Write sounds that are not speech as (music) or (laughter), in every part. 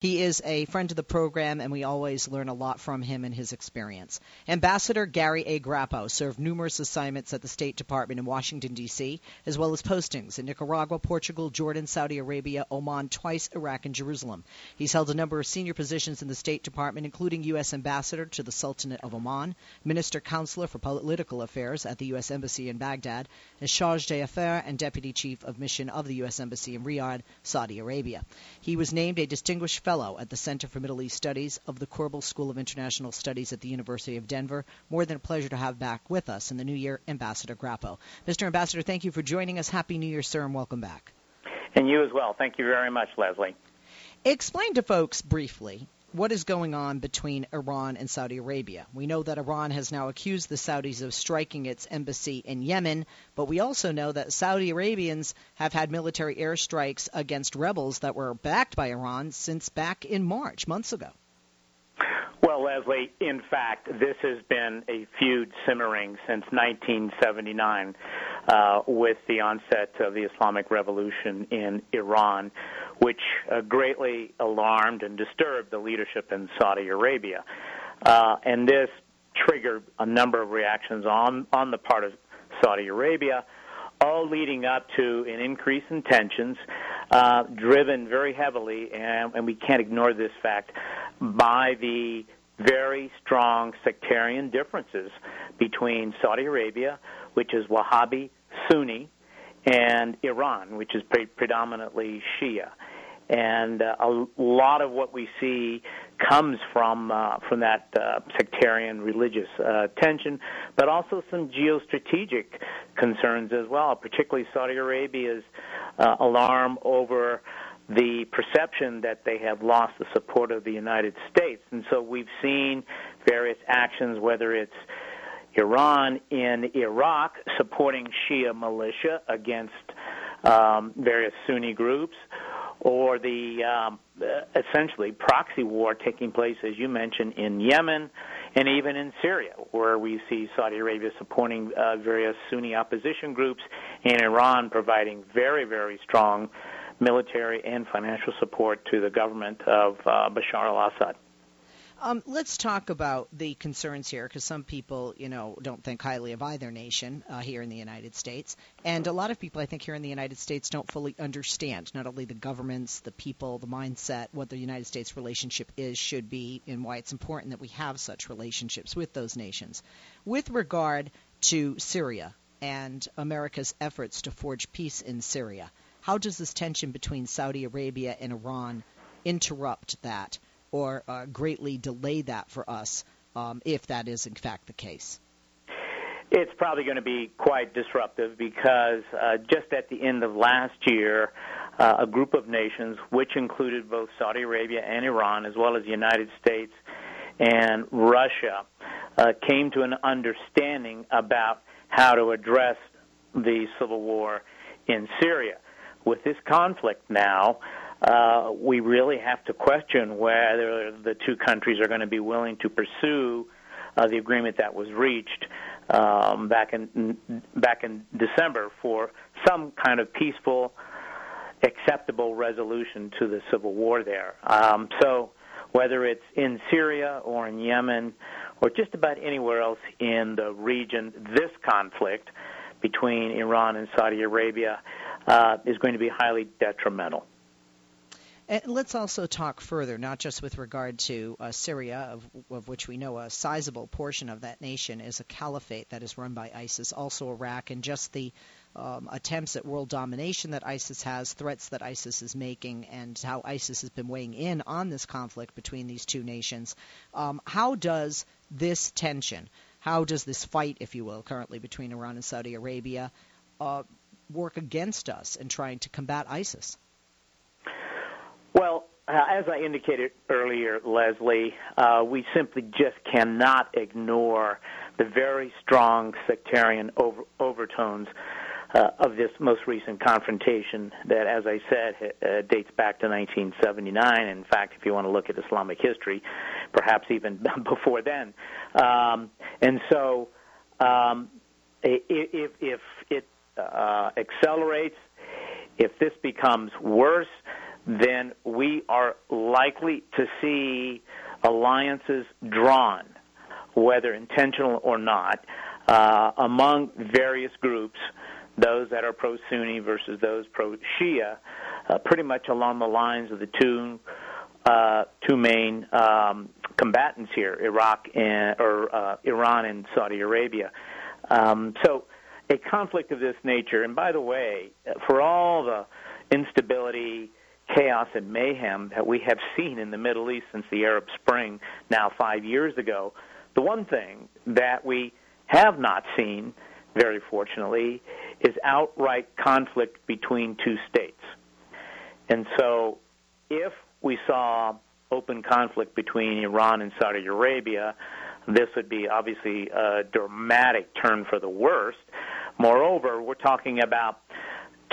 He is a friend of the program, and we always learn a lot from him and his experience. Ambassador Gary A. Grappo served numerous assignments at the State Department in Washington, D.C., as well as postings in Nicaragua, Portugal, Jordan, Saudi Arabia, Oman, twice Iraq, and Jerusalem. He's held a number of senior positions in the State Department, including U.S. Ambassador to the Sultanate of Oman, Minister Counselor for Political Affairs at the U.S. Embassy in Baghdad, and Charge d'Affaires and Deputy Chief of Mission of the U.S. Embassy in Riyadh, Saudi Arabia. He was named a Distinguished Fellow at the Center for Middle East Studies of the Korbel School of International Studies at the University of Denver. More than a pleasure to have back with us in the new year, Ambassador Grappo. Mr. Ambassador, thank you for joining us. Happy New Year, sir, and welcome back. And you as well. Thank you very much, Leslie. Explain to folks briefly what is going on between Iran and Saudi Arabia. We know that Iran has now accused the Saudis of striking its embassy in Yemen, but we also know that Saudi Arabians have had military airstrikes against rebels that were backed by Iran since back in March, months ago. Well, Leslie, in fact, this has been a feud simmering since 1979 uh, with the onset of the Islamic Revolution in Iran, which uh, greatly alarmed and disturbed the leadership in Saudi Arabia. Uh, and this triggered a number of reactions on, on the part of Saudi Arabia, all leading up to an increase in tensions, uh, driven very heavily, and, and we can't ignore this fact, by the very strong sectarian differences between Saudi Arabia, which is Wahhabi Sunni, and Iran, which is pre- predominantly Shia. And uh, a lot of what we see comes from uh, from that uh, sectarian religious uh, tension, but also some geostrategic concerns as well, particularly Saudi Arabia's uh, alarm over the perception that they have lost the support of the United States. And so we've seen various actions, whether it's Iran in Iraq supporting Shia militia against um, various Sunni groups, or the um, essentially proxy war taking place, as you mentioned, in Yemen and even in Syria, where we see Saudi Arabia supporting uh, various Sunni opposition groups, and Iran providing very, very strong military and financial support to the government of uh, Bashar al-Assad. Um, let's talk about the concerns here, because some people, you know, don't think highly of either nation uh, here in the United States, and a lot of people, I think, here in the United States don't fully understand not only the governments, the people, the mindset, what the United States relationship is, should be, and why it's important that we have such relationships with those nations. With regard to Syria and America's efforts to forge peace in Syria, how does this tension between Saudi Arabia and Iran interrupt that? Or uh, greatly delay that for us um, if that is in fact the case? It's probably going to be quite disruptive because uh, just at the end of last year, uh, a group of nations, which included both Saudi Arabia and Iran, as well as the United States and Russia, uh, came to an understanding about how to address the civil war in Syria. With this conflict now, uh, we really have to question whether the two countries are going to be willing to pursue uh, the agreement that was reached um, back in back in December for some kind of peaceful, acceptable resolution to the civil war there. Um, so, whether it's in Syria or in Yemen or just about anywhere else in the region, this conflict between Iran and Saudi Arabia uh, is going to be highly detrimental. And let's also talk further, not just with regard to uh, Syria, of, of, which we know a sizable portion of that nation is a caliphate that is run by ISIS, also Iraq, and just the um, attempts at world domination that ISIS has, threats that ISIS is making, and how ISIS has been weighing in on this conflict between these two nations. Um, how does this tension, how does this fight, if you will, currently between Iran and Saudi Arabia, uh, work against us in trying to combat ISIS? Well, uh, as I indicated earlier, Leslie, uh, we simply just cannot ignore the very strong sectarian over- overtones uh, of this most recent confrontation that, as I said, uh, dates back to 1979. In fact, if you want to look at Islamic history, perhaps even (laughs) before then. Um, and so, um, if, if it uh, accelerates, if this becomes worse, then we are likely to see alliances drawn, whether intentional or not, uh, among various groups, those that are pro Sunni versus those pro Shia, uh, pretty much along the lines of the two uh, two main um, combatants here, Iraq and or uh, Iran and Saudi Arabia. Um, so, a conflict of this nature, and by the way, for all the instability chaos and mayhem that we have seen in the Middle East since the Arab Spring now five years ago, the one thing that we have not seen, very fortunately, is outright conflict between two states. And so if we saw open conflict between Iran and Saudi Arabia, this would be obviously a dramatic turn for the worst. Moreover, we're talking about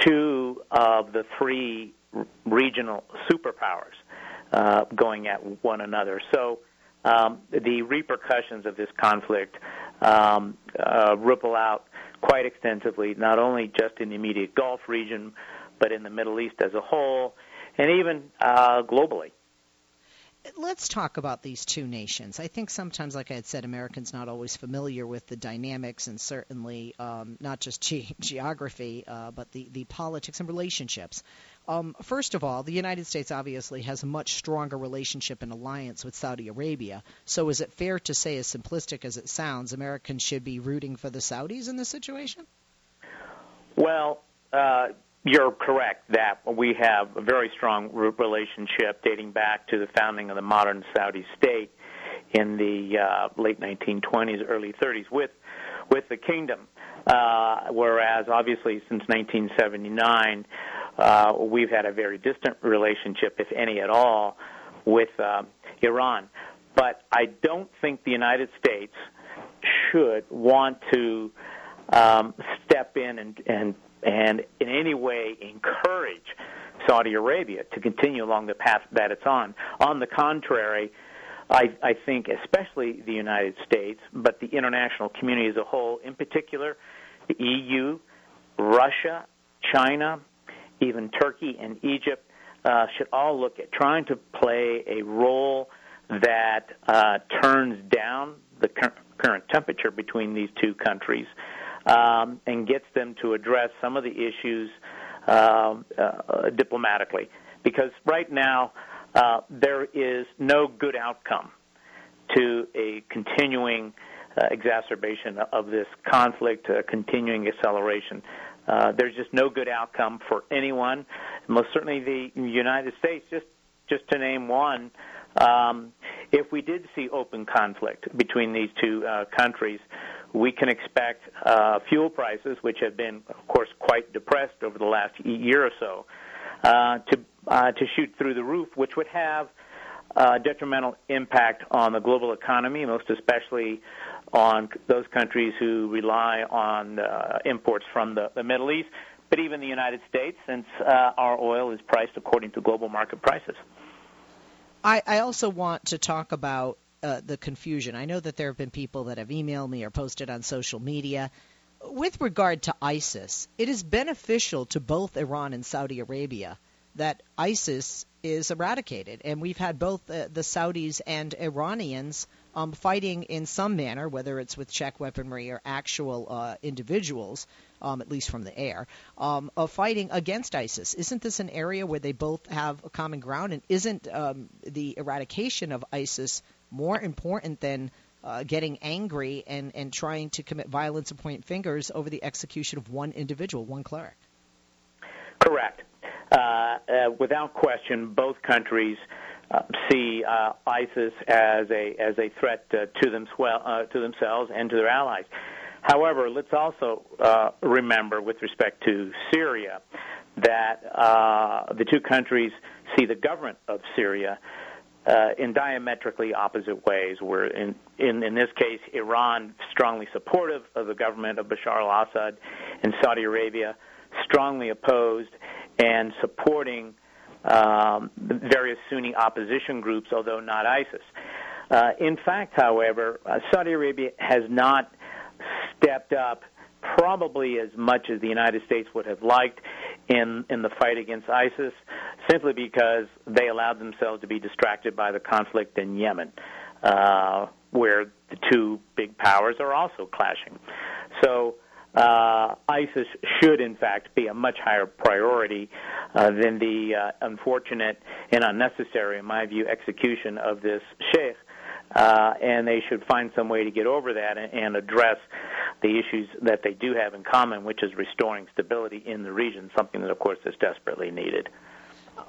two of the three regional superpowers uh, going at one another. So um, the repercussions of this conflict um, uh, ripple out quite extensively, not only just in the immediate Gulf region, but in the Middle East as a whole, and even uh, globally. Let's talk about these two nations. I think sometimes, like I had said, Americans not always familiar with the dynamics and certainly um, not just ge- (laughs) geography, uh, but the, the politics and relationships. Um, first of all, the United States obviously has a much stronger relationship and alliance with Saudi Arabia. So, is it fair to say, as simplistic as it sounds, Americans should be rooting for the Saudis in this situation? Well, uh, you're correct that we have a very strong relationship dating back to the founding of the modern Saudi state in the uh, late 1920s, early 30s with with the kingdom. Uh, whereas, obviously, since 1979, uh, we've had a very distant relationship, if any at all, with uh, Iran. But I don't think the United States should want to um, step in and, and and in any way encourage Saudi Arabia to continue along the path that it's on. On the contrary, I, I think especially the United States, but the international community as a whole, in particular, the EU, Russia, China, even Turkey and Egypt uh, should all look at trying to play a role that uh, turns down the cur- current temperature between these two countries um, and gets them to address some of the issues uh, uh, diplomatically. Because right now, uh, there is no good outcome to a continuing uh, exacerbation of this conflict, uh, continuing acceleration. Uh, there's just no good outcome for anyone. Most certainly, the United States, just just to name one. Um, if we did see open conflict between these two uh, countries, we can expect uh, fuel prices, which have been, of course, quite depressed over the last year or so, uh, to uh, to shoot through the roof, which would have a detrimental impact on the global economy, most especially on those countries who rely on uh, imports from the, the Middle East, but even the United States, since uh, our oil is priced according to global market prices. I, I also want to talk about uh, the confusion. I know that there have been people that have emailed me or posted on social media. With regard to ISIS, it is beneficial to both Iran and Saudi Arabia that ISIS is eradicated. And we've had both uh, the Saudis and Iranians um, fighting in some manner, whether it's with Czech weaponry or actual uh, individuals, um, at least from the air, um, of fighting against ISIS. Isn't this an area where they both have a common ground? And isn't um, the eradication of ISIS more important than uh, getting angry and, and trying to commit violence and point fingers over the execution of one individual, one cleric? Correct. Uh, uh, without question, both countries uh, see uh, ISIS as a as a threat uh, to them to themselves and to their allies. However, let's also remember, with respect to Syria, that the two countries see the government of Syria uh, in diametrically opposite ways. Where in, in in this case, Iran strongly supportive of the government of Bashar al-Assad, and Saudi Arabia strongly opposed and supporting um, various Sunni opposition groups, although not ISIS. Uh, in fact, however, uh, Saudi Arabia has not stepped up probably as much as the United States would have liked in in the fight against ISIS, simply because they allowed themselves to be distracted by the conflict in Yemen, uh, where the two big powers are also clashing. So. Uh, ISIS should, in fact, be a much higher priority uh, than the uh, unfortunate and unnecessary, in my view, execution of this sheikh uh, and they should find some way to get over that and, and address the issues that they do have in common, which is restoring stability in the region, something that, of course, is desperately needed.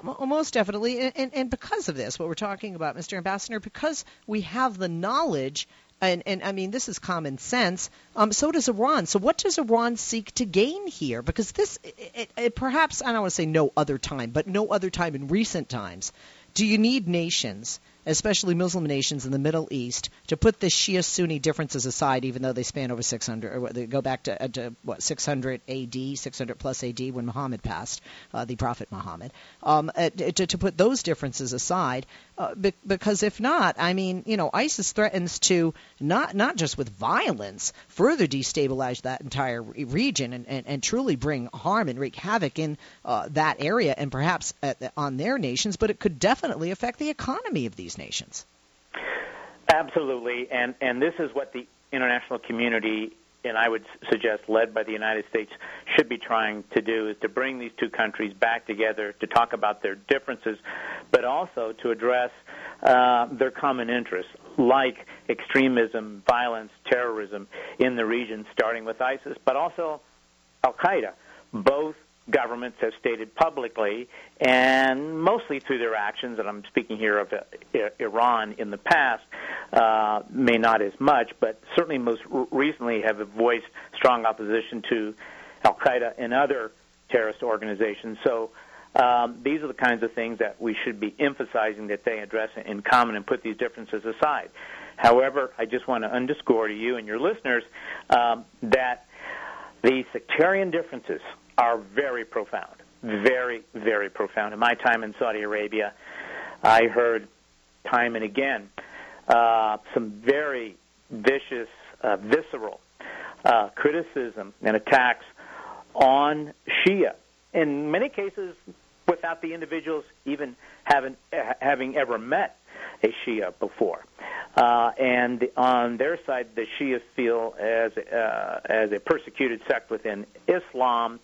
Most definitely, and, and, and because of this, what we're talking about, Mr. Ambassador, because we have the knowledge and, and I mean, this is common sense. Um, so does Iran. So what does Iran seek to gain here? Because this, it, it, perhaps, I don't want to say no other time, but no other time in recent times. Do you need nations especially Muslim nations in the Middle East, to put the Shia Sunni differences aside, even though they span over 600, or they go back to, uh, to what 600 AD, 600 plus AD when Muhammad passed, uh, the Prophet Muhammad, um, uh, to, to put those differences aside, uh, be, because if not, I mean, you know, ISIS threatens to not not just with violence further destabilize that entire region and, and, and truly bring harm and wreak havoc in uh, that area and perhaps at, on their nations, but it could definitely affect the economy of these nations. Absolutely, and and this is what the international community and I would suggest led by the United States should be trying to do is to bring these two countries back together to talk about their differences, but also to address uh, their common interests, like extremism, violence, terrorism in the region, starting with ISIS, but also Al Qaeda. Both governments have stated publicly, and mostly through their actions, and I'm speaking here of uh, Iran in the past, uh, may not as much, but certainly most recently have voiced strong opposition to Al Qaeda and other terrorist organizations. So um, these are the kinds of things that we should be emphasizing that they address in common and put these differences aside. However, I just want to underscore to you and your listeners um, that the sectarian differences are very profound, very, very profound. In my time in Saudi Arabia, I heard time and again uh, some very vicious, uh, visceral uh, criticism and attacks on Shia. In many cases, without the individuals even having having ever met a Shia before. Uh, and on their side, the Shias feel as uh, as a persecuted sect within Islam,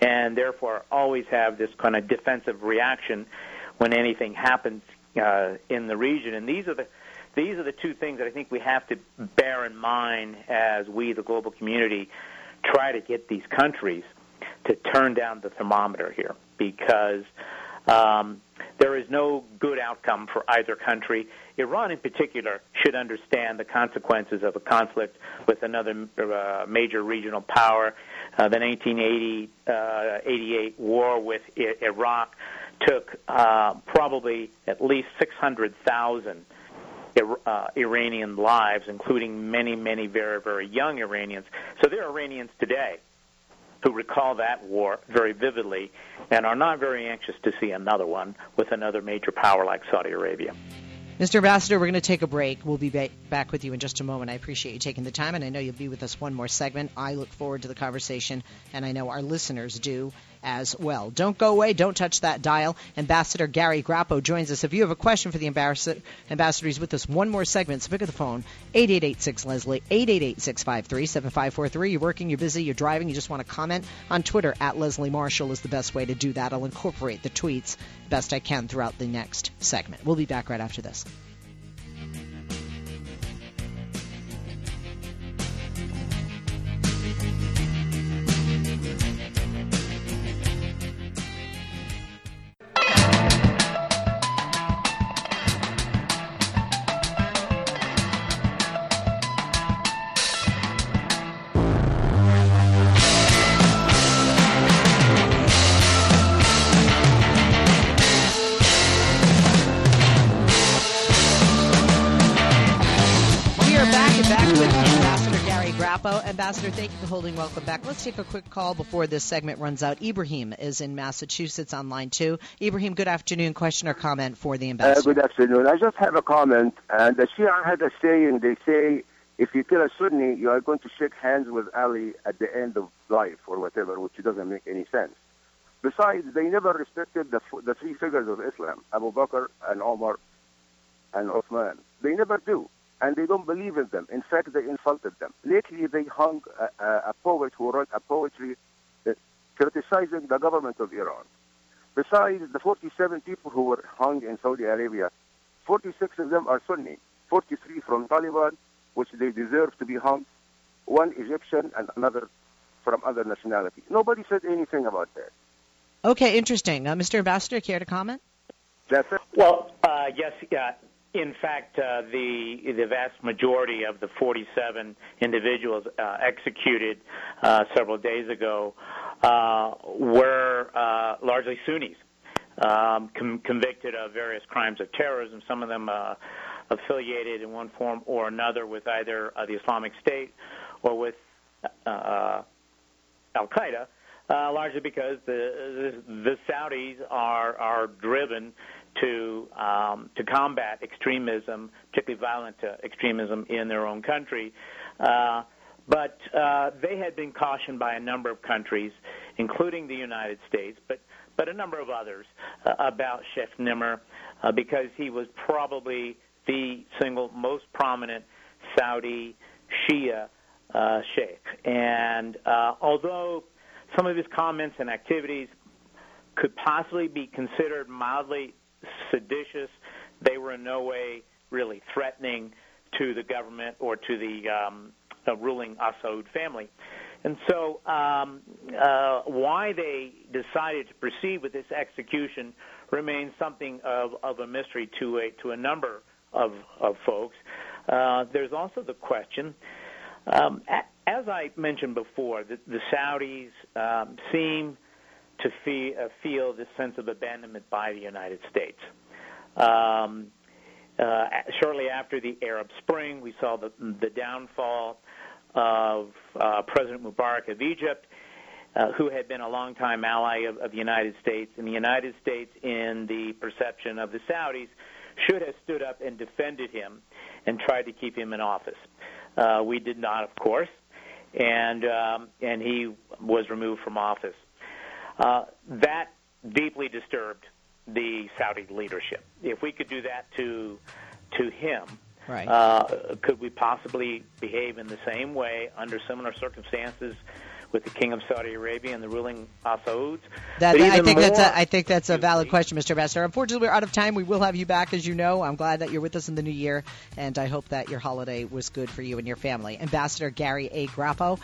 and therefore always have this kind of defensive reaction when anything happens uh, in the region. And these are the these are the two things that I think we have to bear in mind as we, the global community, try to get these countries to turn down the thermometer here, because um, there is no good outcome for either country. Iran, in particular, should understand the consequences of a conflict with another uh, major regional power. Uh, the 1988 uh, war with I- Iraq took uh, probably at least 600,000 uh, Iranian lives, including many, many very, very young Iranians. So there are Iranians today who recall that war very vividly and are not very anxious to see another one with another major power like Saudi Arabia. Mr. Ambassador, we're going to take a break. We'll be ba- back with you in just a moment. I appreciate you taking the time, and I know you'll be with us one more segment. I look forward to the conversation, and I know our listeners do as well. Don't go away. Don't touch that dial. Ambassador Gary Grappo joins us. If you have a question for the ambassador, ambassador, he's with us one more segment. So pick up the phone, 8886 Leslie, 888 653 7543. You're working, you're busy, you're driving, you just want to comment on Twitter at Leslie Marshall is the best way to do that. I'll incorporate the tweets best I can throughout the next segment. We'll be back right after this. Ambassador, thank you for holding. Welcome back. Let's take a quick call before this segment runs out. Ibrahim is in Massachusetts on line two. Ibrahim, good afternoon. Question or comment for the ambassador? Uh, good afternoon. I just have a comment. And the Shia had a saying. They say, if you kill a Sunni, you are going to shake hands with Ali at the end of life or whatever, which doesn't make any sense. Besides, they never respected the, the three figures of Islam, Abu Bakr and Omar and Uthman. They never do. And they don't believe in them. In fact, they insulted them. Lately, they hung a, a poet who wrote a poetry uh, criticizing the government of Iran. Besides the 47 people who were hung in Saudi Arabia, 46 of them are Sunni, 43 from Taliban, which they deserve to be hung, one Egyptian and another from other nationality. Nobody said anything about that. Okay, interesting. Uh, Mr. Ambassador, care to comment? That's it. Well, uh, yes, yeah. In fact, uh, the the vast majority of the 47 individuals uh, executed uh, several days ago uh, were uh, largely Sunnis, um, com- convicted of various crimes of terrorism. Some of them uh, affiliated in one form or another with either the Islamic State or with Al Qaeda. Largely because the, the the Saudis are are driven to um, to combat extremism, particularly violent uh, extremism in their own country. Uh, but uh, they had been cautioned by a number of countries, including the United States, but but a number of others, uh, about Sheikh Nimr uh, because he was probably the single most prominent Saudi Shia uh, sheikh. And uh, although some of his comments and activities could possibly be considered mildly seditious. They were in no way really threatening to the government or to the, um, the ruling al-Saud family. And so, um, uh, why they decided to proceed with this execution remains something of, of a mystery to a to a number of of folks. Uh, there's also the question um, as I mentioned before, the, the Saudis um, seem to feel, uh, feel this sense of abandonment by the United States. Um, uh, shortly after the Arab Spring, we saw the, the downfall of uh, President Mubarak of Egypt, uh, who had been a longtime ally of, of the United States. And the United States, in the perception of the Saudis, should have stood up and defended him and tried to keep him in office. Uh, we did not, of course, and um, and he was removed from office. Uh, that deeply disturbed the Saudi leadership. If we could do that to to him, right. uh, could we possibly behave in the same way under similar circumstances with the King of Saudi Arabia and the ruling Saudis. That, I think that's a, I think that's a valid question, Mr. Ambassador. Unfortunately, we're out of time. We will have you back, as you know. I'm glad that you're with us in the new year, and I hope that your holiday was good for you and your family. Ambassador Gary A. Grappo